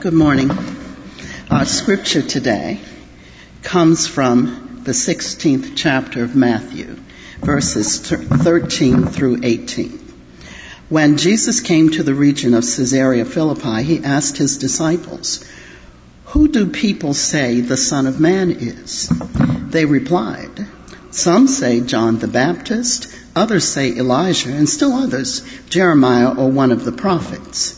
Good morning. Our scripture today comes from the 16th chapter of Matthew, verses 13 through 18. When Jesus came to the region of Caesarea Philippi, he asked his disciples, Who do people say the Son of Man is? They replied, Some say John the Baptist, others say Elijah, and still others Jeremiah or one of the prophets.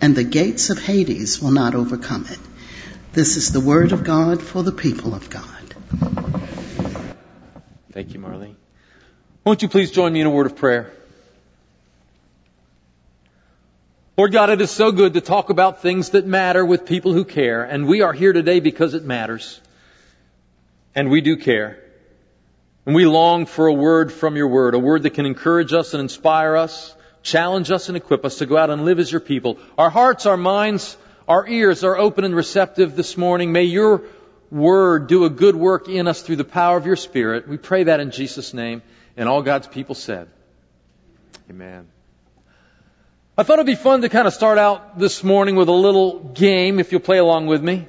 and the gates of Hades will not overcome it. This is the word of God for the people of God. Thank you, Marlene. Won't you please join me in a word of prayer? Lord God, it is so good to talk about things that matter with people who care, and we are here today because it matters. And we do care. And we long for a word from your word, a word that can encourage us and inspire us, Challenge us and equip us to go out and live as your people. Our hearts, our minds, our ears are open and receptive this morning. May your word do a good work in us through the power of your spirit. We pray that in Jesus' name. And all God's people said, Amen. I thought it'd be fun to kind of start out this morning with a little game, if you'll play along with me.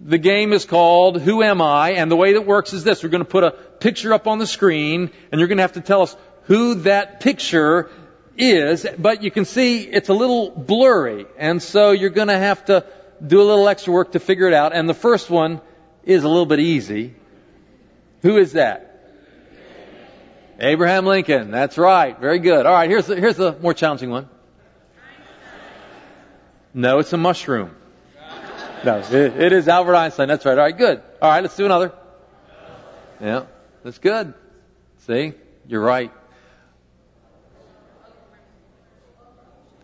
The game is called Who Am I? And the way that works is this. We're going to put a picture up on the screen, and you're going to have to tell us who that picture is, but you can see it's a little blurry, and so you're going to have to do a little extra work to figure it out. And the first one is a little bit easy. Who is that? Abraham Lincoln. That's right. Very good. All right. Here's the, here's the more challenging one. No, it's a mushroom. No, it, it is Albert Einstein. That's right. All right. Good. All right. Let's do another. Yeah. That's good. See? You're right.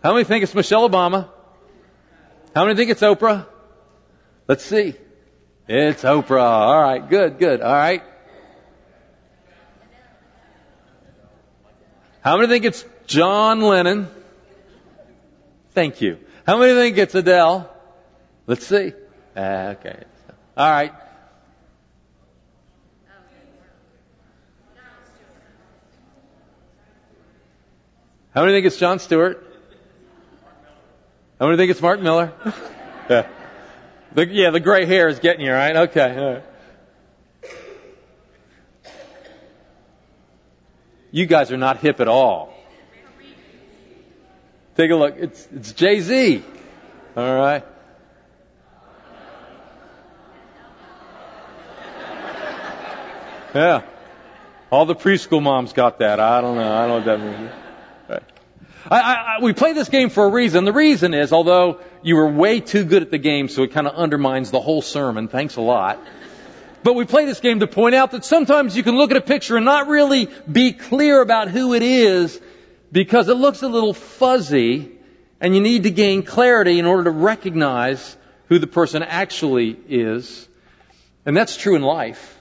How many think it's Michelle Obama? How many think it's Oprah? Let's see. It's Oprah. All right. Good, good. All right. How many think it's John Lennon? Thank you. How many think it's Adele? Let's see. Uh, okay. All right. How many think it's Jon Stewart? How many think it's Mark Miller? yeah. The, yeah, the gray hair is getting you, right? Okay. Right. You guys are not hip at all. Take a look. It's, it's Jay Z. All right. Yeah. All the preschool moms got that. I don't know. I don't know what that means. I, I, we play this game for a reason. The reason is, although you were way too good at the game, so it kind of undermines the whole sermon. Thanks a lot. But we play this game to point out that sometimes you can look at a picture and not really be clear about who it is because it looks a little fuzzy and you need to gain clarity in order to recognize who the person actually is. And that's true in life.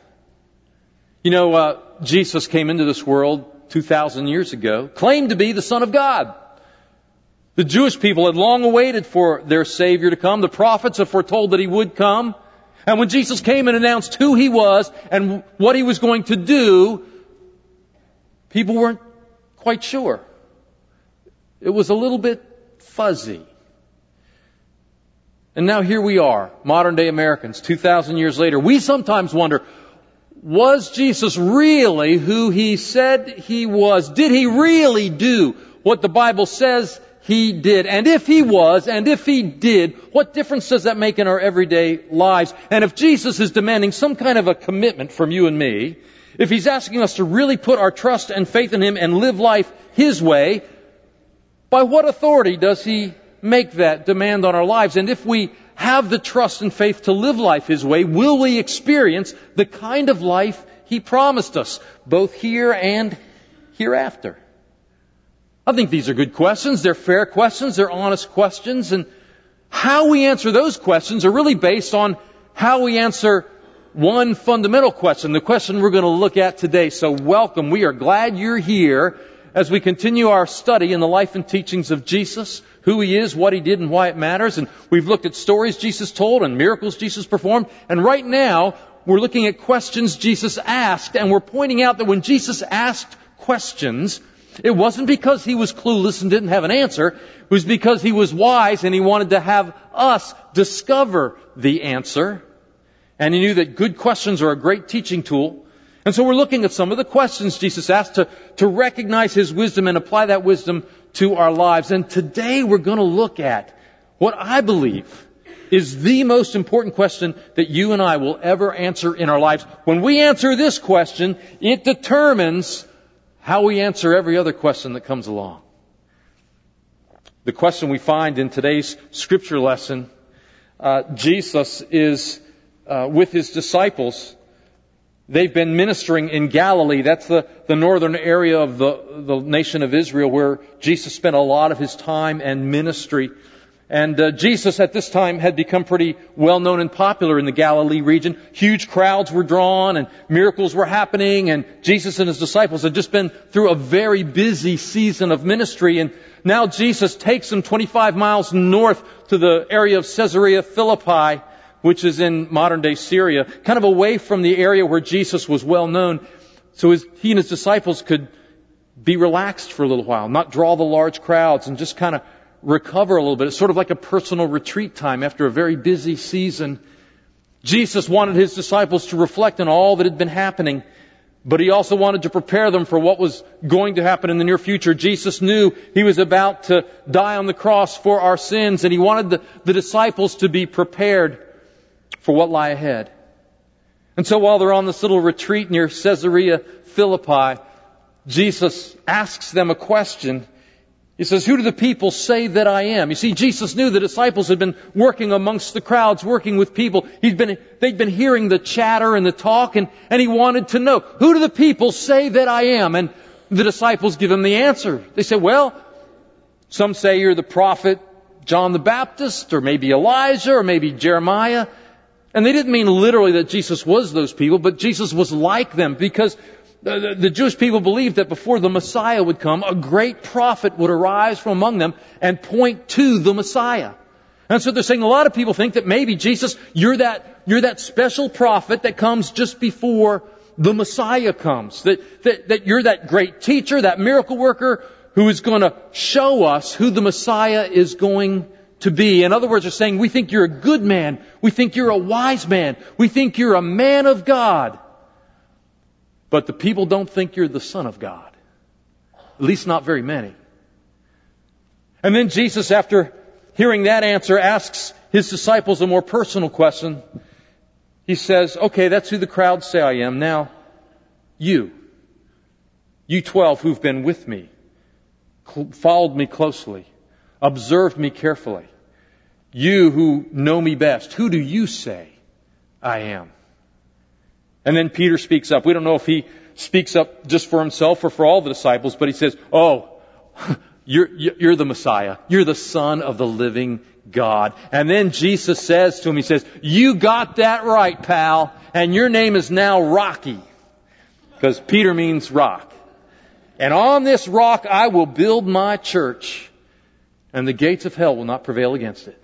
You know, uh, Jesus came into this world 2,000 years ago, claimed to be the Son of God. The Jewish people had long awaited for their Savior to come. The prophets have foretold that He would come. And when Jesus came and announced who He was and what He was going to do, people weren't quite sure. It was a little bit fuzzy. And now here we are, modern day Americans, 2,000 years later. We sometimes wonder, was Jesus really who he said he was? Did he really do what the Bible says he did? And if he was, and if he did, what difference does that make in our everyday lives? And if Jesus is demanding some kind of a commitment from you and me, if he's asking us to really put our trust and faith in him and live life his way, by what authority does he make that demand on our lives? And if we have the trust and faith to live life His way, will we experience the kind of life He promised us, both here and hereafter? I think these are good questions. They're fair questions. They're honest questions. And How we answer those questions are really based on how we answer one fundamental question, the question we're going to look at today. So welcome. We are glad you're here as we continue our study in the life and teachings of Jesus, who he is, what he did, and why it matters. And we've looked at stories Jesus told and miracles Jesus performed. And right now, we're looking at questions Jesus asked, and we're pointing out that when Jesus asked questions, it wasn't because he was clueless and didn't have an answer. It was because he was wise and he wanted to have us discover the answer. And he knew that good questions are a great teaching tool. And so we're looking at some of the questions Jesus asked to, to recognize his wisdom and apply that wisdom to our lives. And today we're going to look at what I believe is the most important question that you and I will ever answer in our lives. When we answer this question, it determines how we answer every other question that comes along. The question we find in today's scripture lesson, uh, Jesus is uh, with his disciples. They've been ministering in Galilee. That's the, the northern area of the, the nation of Israel where Jesus spent a lot of his time and ministry. And uh, Jesus at this time had become pretty well known and popular in the Galilee region. Huge crowds were drawn and miracles were happening and Jesus and his disciples had just been through a very busy season of ministry and now Jesus takes them 25 miles north to the area of Caesarea Philippi, which is in modern day Syria, kind of away from the area where Jesus was well known. So his, he and his disciples could be relaxed for a little while, not draw the large crowds and just kind of recover a little bit. It's sort of like a personal retreat time after a very busy season. Jesus wanted his disciples to reflect on all that had been happening, but he also wanted to prepare them for what was going to happen in the near future. Jesus knew he was about to die on the cross for our sins, and he wanted the, the disciples to be prepared for what lie ahead. And so while they're on this little retreat near Caesarea Philippi, Jesus asks them a question he says, Who do the people say that I am? You see, Jesus knew the disciples had been working amongst the crowds, working with people. He'd been, they'd been hearing the chatter and the talk, and, and he wanted to know, Who do the people say that I am? And the disciples give him the answer. They say, Well, some say you're the prophet John the Baptist, or maybe Elijah, or maybe Jeremiah. And they didn't mean literally that Jesus was those people, but Jesus was like them because the, Jewish people believed that before the Messiah would come, a great prophet would arise from among them and point to the Messiah. And so they're saying a lot of people think that maybe Jesus, you're that, you're that special prophet that comes just before the Messiah comes. That, that, that you're that great teacher, that miracle worker who is going to show us who the Messiah is going to be. In other words, they're saying, we think you're a good man. We think you're a wise man. We think you're a man of God. But the people don't think you're the Son of God. At least not very many. And then Jesus, after hearing that answer, asks his disciples a more personal question. He says, okay, that's who the crowd say I am. Now, you, you twelve who've been with me, followed me closely, observed me carefully, you who know me best, who do you say I am? And then Peter speaks up. We don't know if he speaks up just for himself or for all the disciples, but he says, Oh, you're, you're the Messiah. You're the Son of the living God. And then Jesus says to him, He says, You got that right, pal. And your name is now Rocky. Because Peter means rock. And on this rock I will build my church, and the gates of hell will not prevail against it.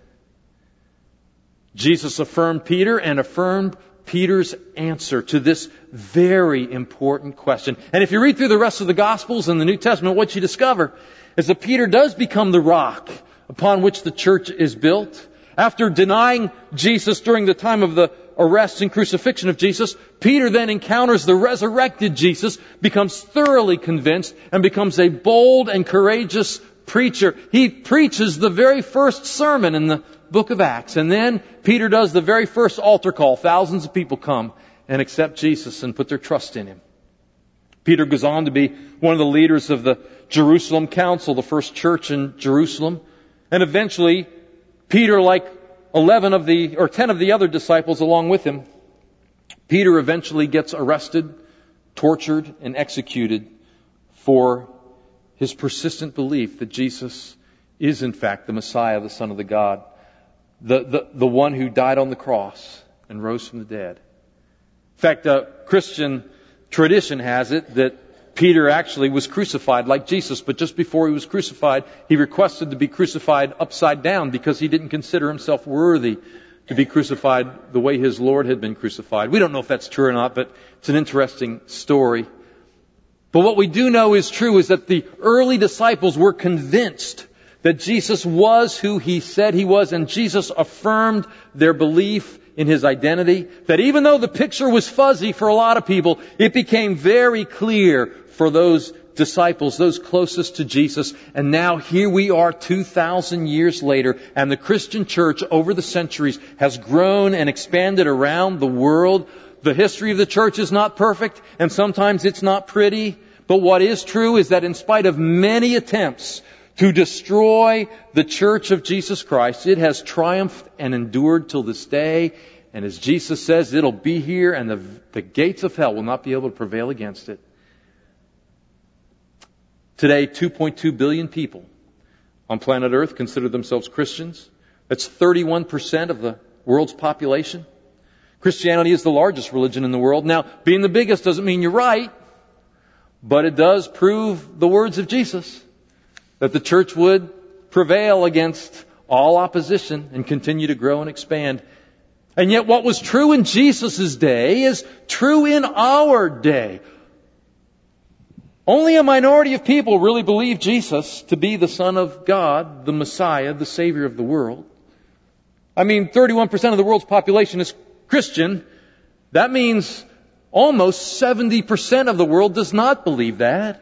Jesus affirmed Peter and affirmed Peter's answer to this very important question. And if you read through the rest of the Gospels and the New Testament, what you discover is that Peter does become the rock upon which the church is built. After denying Jesus during the time of the arrest and crucifixion of Jesus, Peter then encounters the resurrected Jesus, becomes thoroughly convinced, and becomes a bold and courageous preacher. He preaches the very first sermon in the book of Acts. And then Peter does the very first altar call. Thousands of people come and accept Jesus and put their trust in him. Peter goes on to be one of the leaders of the Jerusalem Council, the first church in Jerusalem. And eventually, Peter, like 11 of the, or 10 of the other disciples along with him, Peter eventually gets arrested, tortured, and executed for his persistent belief that Jesus is in fact the Messiah, the Son of the God the, the, the one who died on the cross and rose from the dead. In fact, uh, Christian tradition has it that Peter actually was crucified like Jesus, but just before he was crucified, he requested to be crucified upside down because he didn't consider himself worthy to be crucified the way his Lord had been crucified. We don't know if that's true or not, but it's an interesting story. But what we do know is true is that the early disciples were convinced that Jesus was who he said he was, and Jesus affirmed their belief in his identity. That even though the picture was fuzzy for a lot of people, it became very clear for those disciples, those closest to Jesus. And now here we are 2,000 years later, and the Christian church over the centuries has grown and expanded around the world. The history of the church is not perfect, and sometimes it's not pretty. But what is true is that in spite of many attempts to destroy the church of Jesus Christ, it has triumphed and endured till this day. And as Jesus says, it'll be here and the, the gates of hell will not be able to prevail against it. Today, 2.2 billion people on planet Earth consider themselves Christians. That's 31% of the world's population. Christianity is the largest religion in the world. Now, being the biggest doesn't mean you're right, but it does prove the words of Jesus that the church would prevail against all opposition and continue to grow and expand. And yet what was true in Jesus' day is true in our day. Only a minority of people really believe Jesus to be the Son of God, the Messiah, the Savior of the world. I mean, 31% of the world's population is Christian. That means almost 70% of the world does not believe that.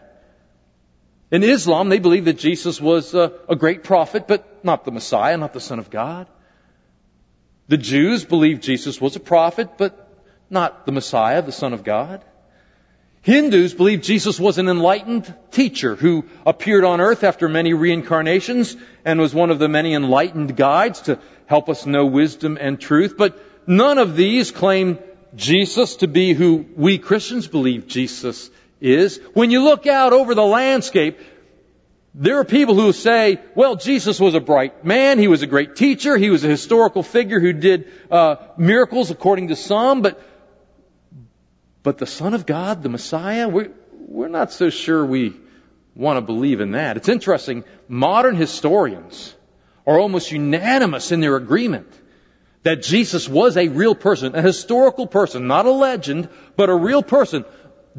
In Islam, they believe that Jesus was a, a great prophet, but not the Messiah, not the Son of God. The Jews believe Jesus was a prophet, but not the Messiah, the Son of God. Hindus believe Jesus was an enlightened teacher who appeared on earth after many reincarnations and was one of the many enlightened guides to help us know wisdom and truth. But none of these claim Jesus to be who we Christians believe Jesus is. When you look out over the landscape, there are people who say, well, Jesus was a bright man, he was a great teacher, he was a historical figure who did uh, miracles according to some, but but the Son of God, the Messiah, we're, we're not so sure we want to believe in that. It's interesting. Modern historians are almost unanimous in their agreement that Jesus was a real person, a historical person, not a legend, but a real person,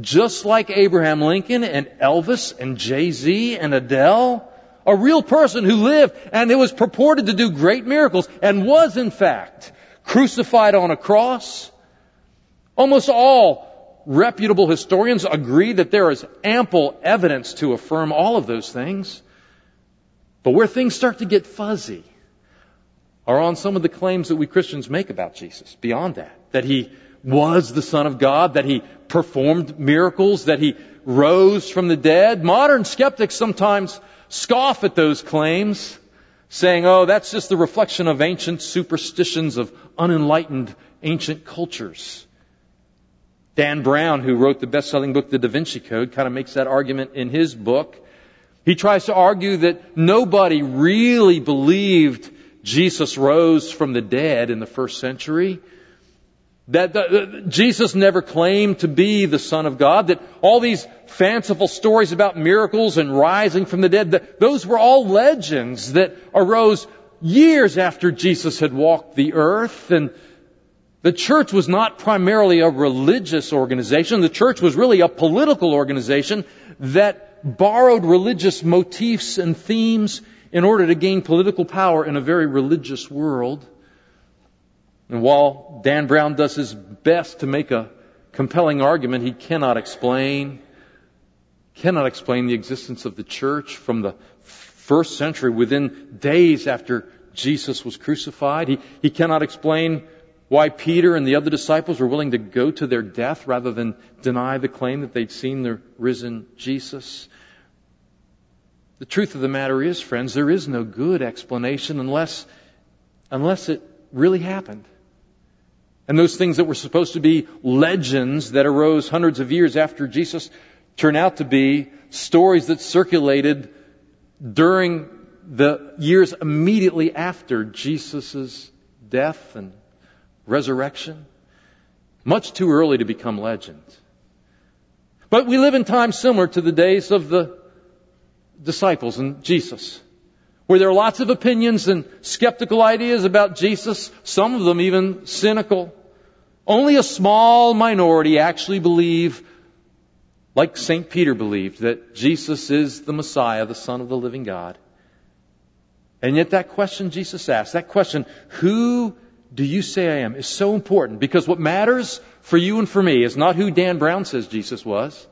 just like Abraham Lincoln and Elvis and Jay-Z and Adele. A real person who lived and it was purported to do great miracles and was in fact crucified on a cross. Almost all reputable historians agree that there is ample evidence to affirm all of those things. But where things start to get fuzzy are on some of the claims that we Christians make about Jesus. Beyond that, that he was the Son of God, that he performed miracles, that he rose from the dead. Modern skeptics sometimes scoff at those claims, saying, oh, that's just the reflection of ancient superstitions of unenlightened ancient cultures. Dan Brown, who wrote the best-selling book, The Da Vinci Code, kind of makes that argument in his book. He tries to argue that nobody really believed Jesus rose from the dead in the first century. That Jesus never claimed to be the Son of God. That all these fanciful stories about miracles and rising from the dead, that those were all legends that arose years after Jesus had walked the earth. And the church was not primarily a religious organization. The church was really a political organization that borrowed religious motifs and themes in order to gain political power in a very religious world. And while Dan Brown does his best to make a compelling argument, he cannot explain, cannot explain the existence of the church from the first century within days after Jesus was crucified. He, he cannot explain why Peter and the other disciples were willing to go to their death rather than deny the claim that they'd seen the risen Jesus. The truth of the matter is, friends, there is no good explanation unless, unless it really happened. And those things that were supposed to be legends that arose hundreds of years after Jesus turn out to be stories that circulated during the years immediately after Jesus' death and resurrection. Much too early to become legend. But we live in times similar to the days of the disciples and Jesus, where there are lots of opinions and skeptical ideas about Jesus, some of them even cynical. Only a small minority actually believe, like St. Peter believed, that Jesus is the Messiah, the Son of the living God. And yet that question Jesus asked, that question, who do you say I am, is so important because what matters for you and for me is not who Dan Brown says Jesus was,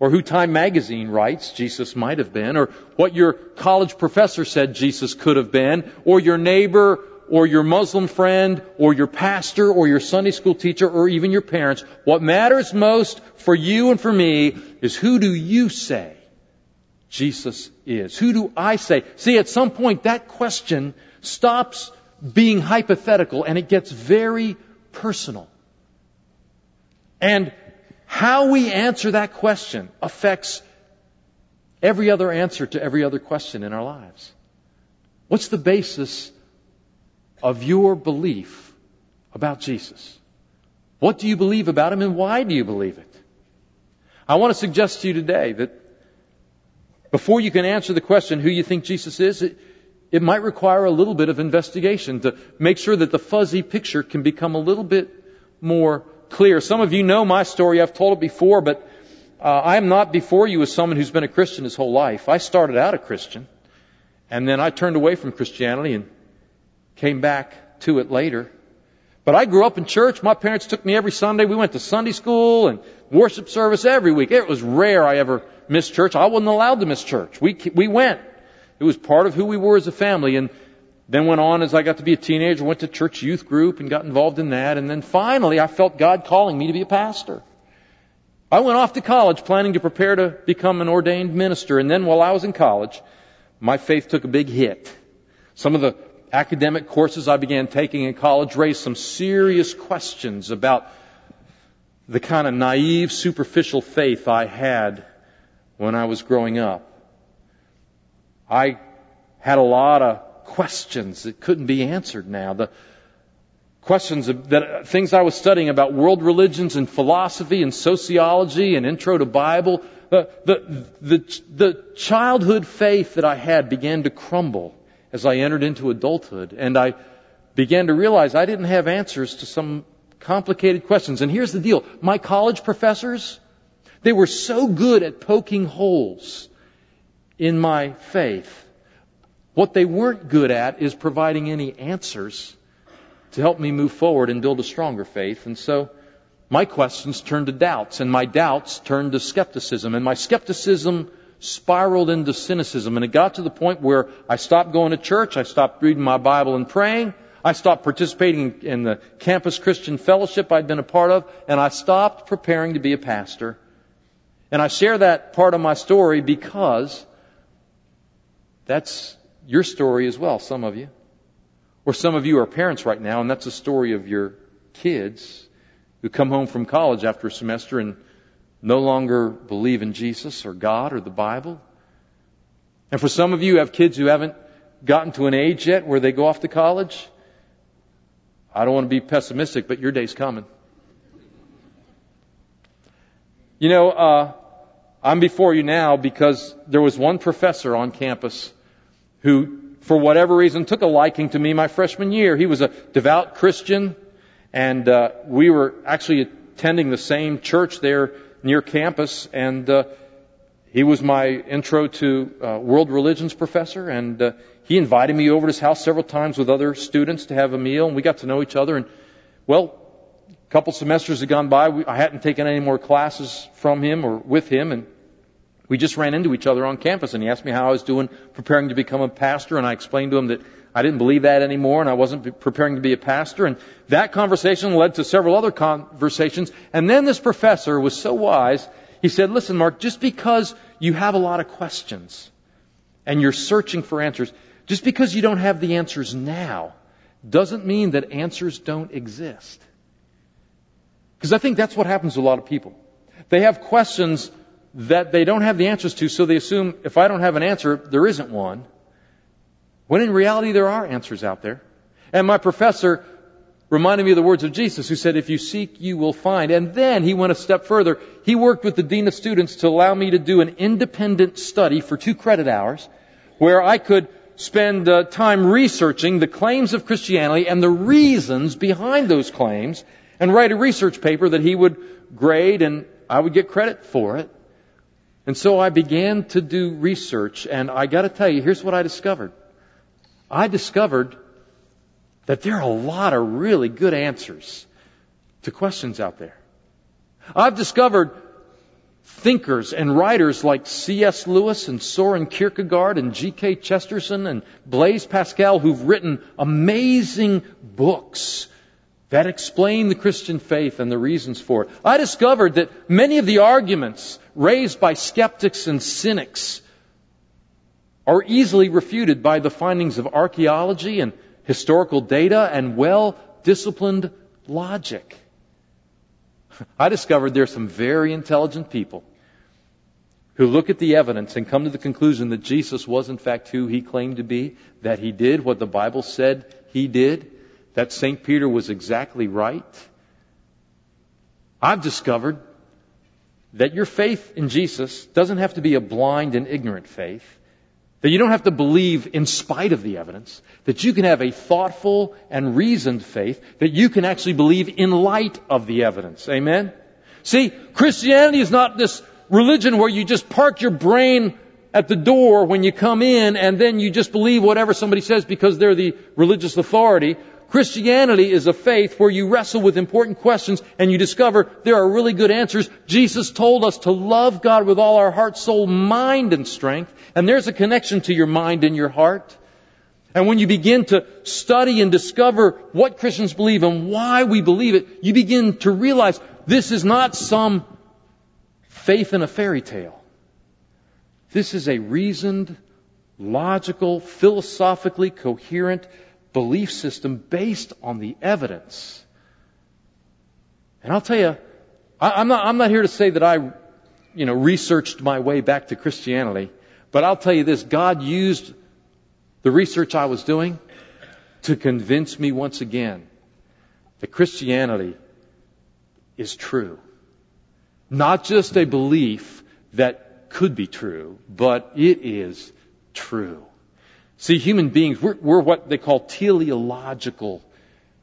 or who Time Magazine writes Jesus might have been, or what your college professor said Jesus could have been, or your neighbor, or your Muslim friend, or your pastor, or your Sunday school teacher, or even your parents. What matters most for you and for me is who do you say Jesus is? Who do I say? See, at some point that question stops being hypothetical and it gets very personal. And how we answer that question affects every other answer to every other question in our lives. What's the basis of your belief about Jesus? What do you believe about Him and why do you believe it? I want to suggest to you today that before you can answer the question who you think Jesus is, it, it might require a little bit of investigation to make sure that the fuzzy picture can become a little bit more clear. Some of you know my story. I've told it before, but uh, I am not before you as someone who's been a Christian his whole life. I started out a Christian, and then I turned away from Christianity and came back to it later. But I grew up in church. My parents took me every Sunday. We went to Sunday school and worship service every week. It was rare I ever missed church. I wasn't allowed to miss church. We, we went. It was part of who we were as a family. And then went on as I got to be a teenager, went to church youth group and got involved in that. And then finally I felt God calling me to be a pastor. I went off to college planning to prepare to become an ordained minister. And then while I was in college, my faith took a big hit. Some of the academic courses I began taking in college raised some serious questions about the kind of naive, superficial faith I had when I was growing up. I had a lot of questions that couldn't be answered now. The questions that things I was studying about world religions and philosophy and sociology and intro to Bible. The, the, the, the childhood faith that I had began to crumble as I entered into adulthood, and I began to realize I didn't have answers to some complicated questions. And here's the deal: my college professors, they were so good at poking holes in my faith. What they weren't good at is providing any answers to help me move forward and build a stronger faith. And so my questions turned to doubts, and my doubts turned to skepticism, and my skepticism spiraled into cynicism. And it got to the point where I stopped going to church, I stopped reading my Bible and praying, I stopped participating in the campus Christian fellowship I'd been a part of, and I stopped preparing to be a pastor. And I share that part of my story because that's your story as well, some of you. Or some of you are parents right now, and that's a story of your kids who come home from college after a semester and no longer believe in Jesus or God or the Bible. And for some of you have kids who haven't gotten to an age yet where they go off to college, I don't want to be pessimistic, but your day's coming. You know, uh, I'm before you now because there was one professor on campus who, for whatever reason, took a liking to me my freshman year. He was a devout Christian, and uh, we were actually attending the same church there near campus, and uh, he was my intro to uh, world religions professor, and uh, he invited me over to his house several times with other students to have a meal, and we got to know each other. And well, a couple semesters had gone by. We, I hadn't taken any more classes from him or with him, and we just ran into each other on campus, and he asked me how I was doing preparing to become a pastor, and I explained to him that I didn't believe that anymore, and I wasn't preparing to be a pastor. And that conversation led to several other conversations. And then this professor was so wise, he said, listen, Mark, just because you have a lot of questions and you're searching for answers, just because you don't have the answers now, doesn't mean that answers don't exist. Because I think that's what happens to a lot of people. They have questions that they don't have the answers to, so they assume if I don't have an answer, there isn't one. When in reality there are answers out there. And my professor reminded me of the words of Jesus who said, if you seek, you will find. And then he went a step further. He worked with the dean of students to allow me to do an independent study for two credit hours where I could spend uh, time researching the claims of Christianity and the reasons behind those claims and write a research paper that he would grade and I would get credit for it. And so I began to do research and I gotta tell you, here's what I discovered. I discovered that there are a lot of really good answers to questions out there. I've discovered thinkers and writers like C.S. Lewis and Soren Kierkegaard and G.K. Chesterton and Blaise Pascal who've written amazing books that explain the Christian faith and the reasons for it. I discovered that many of the arguments raised by skeptics and cynics are easily refuted by the findings of archaeology and historical data and well disciplined logic. I discovered there are some very intelligent people who look at the evidence and come to the conclusion that Jesus was in fact who he claimed to be, that he did what the Bible said he did, that St. Peter was exactly right. I've discovered that your faith in Jesus doesn't have to be a blind and ignorant faith. That you don't have to believe in spite of the evidence. That you can have a thoughtful and reasoned faith. That you can actually believe in light of the evidence. Amen? See, Christianity is not this religion where you just park your brain at the door when you come in and then you just believe whatever somebody says because they're the religious authority. Christianity is a faith where you wrestle with important questions and you discover there are really good answers. Jesus told us to love God with all our heart, soul, mind, and strength. And there's a connection to your mind and your heart. And when you begin to study and discover what Christians believe and why we believe it, you begin to realize this is not some faith in a fairy tale. This is a reasoned, logical, philosophically coherent belief system based on the evidence. And I'll tell you, I, am not, I'm not here to say that I, you know, researched my way back to Christianity, but I'll tell you this, God used the research I was doing to convince me once again that Christianity is true. Not just a belief that could be true, but it is true. See, human beings, we're, we're what they call teleological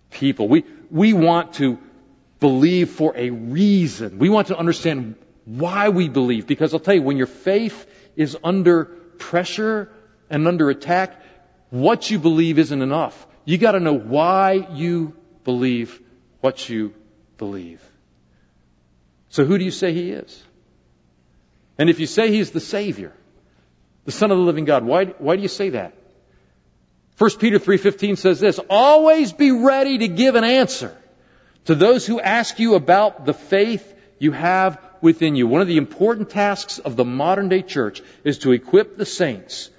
people. We, we want to believe for a reason. We want to understand why we believe. Because I'll tell you, when your faith is under pressure and under attack, what you believe isn't enough. You gotta know why you believe what you believe. So who do you say he is? And if you say he's the Savior, the Son of the living God, why, why do you say that? 1 Peter 3.15 says this, always be ready to give an answer to those who ask you about the faith you have within you. One of the important tasks of the modern day church is to equip the saints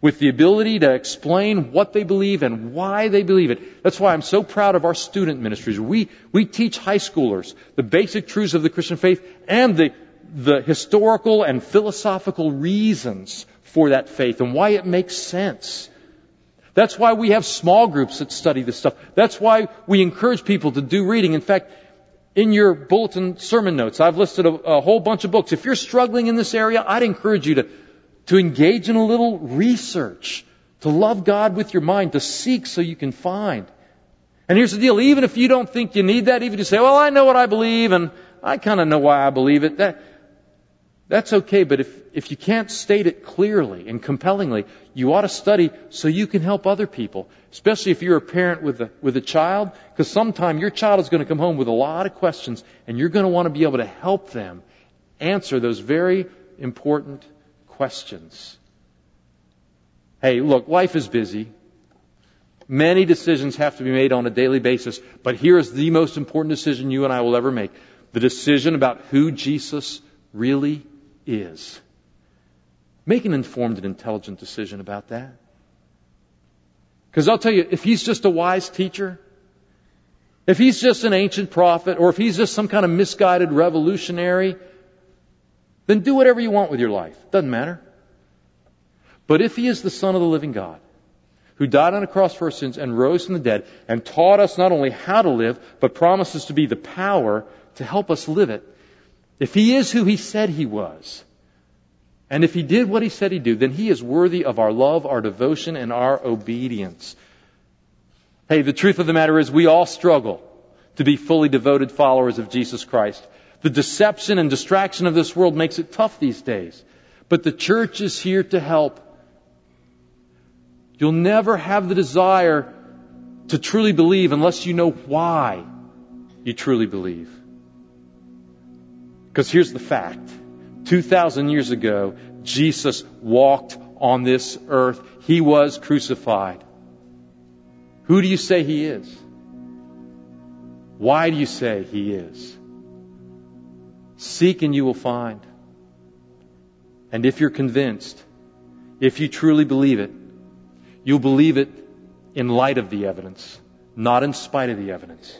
with the ability to explain what they believe and why they believe it. That's why I'm so proud of our student ministries. We, we teach high schoolers the basic truths of the Christian faith and the, the historical and philosophical reasons for that faith and why it makes sense. That's why we have small groups that study this stuff. That's why we encourage people to do reading. In fact, in your bulletin sermon notes, I've listed a, a, whole bunch of books. If you're struggling in this area, I'd encourage you to, to engage in a little research, to love God with your mind, to seek so you can find. And here's the deal, even if you don't think you need that, even if you say, well, I know what I believe and I kind of know why I believe it, that, that's okay, but if, if you can't state it clearly and compellingly, you ought to study so you can help other people, especially if you're a parent with a, with a child, because sometime your child is going to come home with a lot of questions and you're going to want to be able to help them answer those very important questions. Hey, look, life is busy. Many decisions have to be made on a daily basis, but here is the most important decision you and I will ever make. The decision about who Jesus really is. Make an informed and intelligent decision about that. Because I'll tell you, if he's just a wise teacher, if he's just an ancient prophet, or if he's just some kind of misguided revolutionary, then do whatever you want with your life. Doesn't matter. But if he is the Son of the living God, who died on a cross for our sins and rose from the dead and taught us not only how to live, but promises to be the power to help us live it. If he is who he said he was, and if he did what he said he'd do, then he is worthy of our love, our devotion, and our obedience. Hey, the truth of the matter is we all struggle to be fully devoted followers of Jesus Christ. The deception and distraction of this world makes it tough these days. But the church is here to help. You'll never have the desire to truly believe unless you know why you truly believe. Because here's the fact. 2,000 years ago, Jesus walked on this earth. He was crucified. Who do you say he is? Why do you say he is? Seek and you will find. And if you're convinced, if you truly believe it, you'll believe it in light of the evidence, not in spite of the evidence.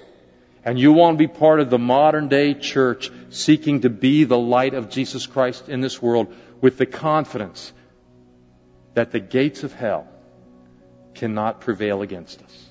And you want to be part of the modern day church seeking to be the light of Jesus Christ in this world with the confidence that the gates of hell cannot prevail against us.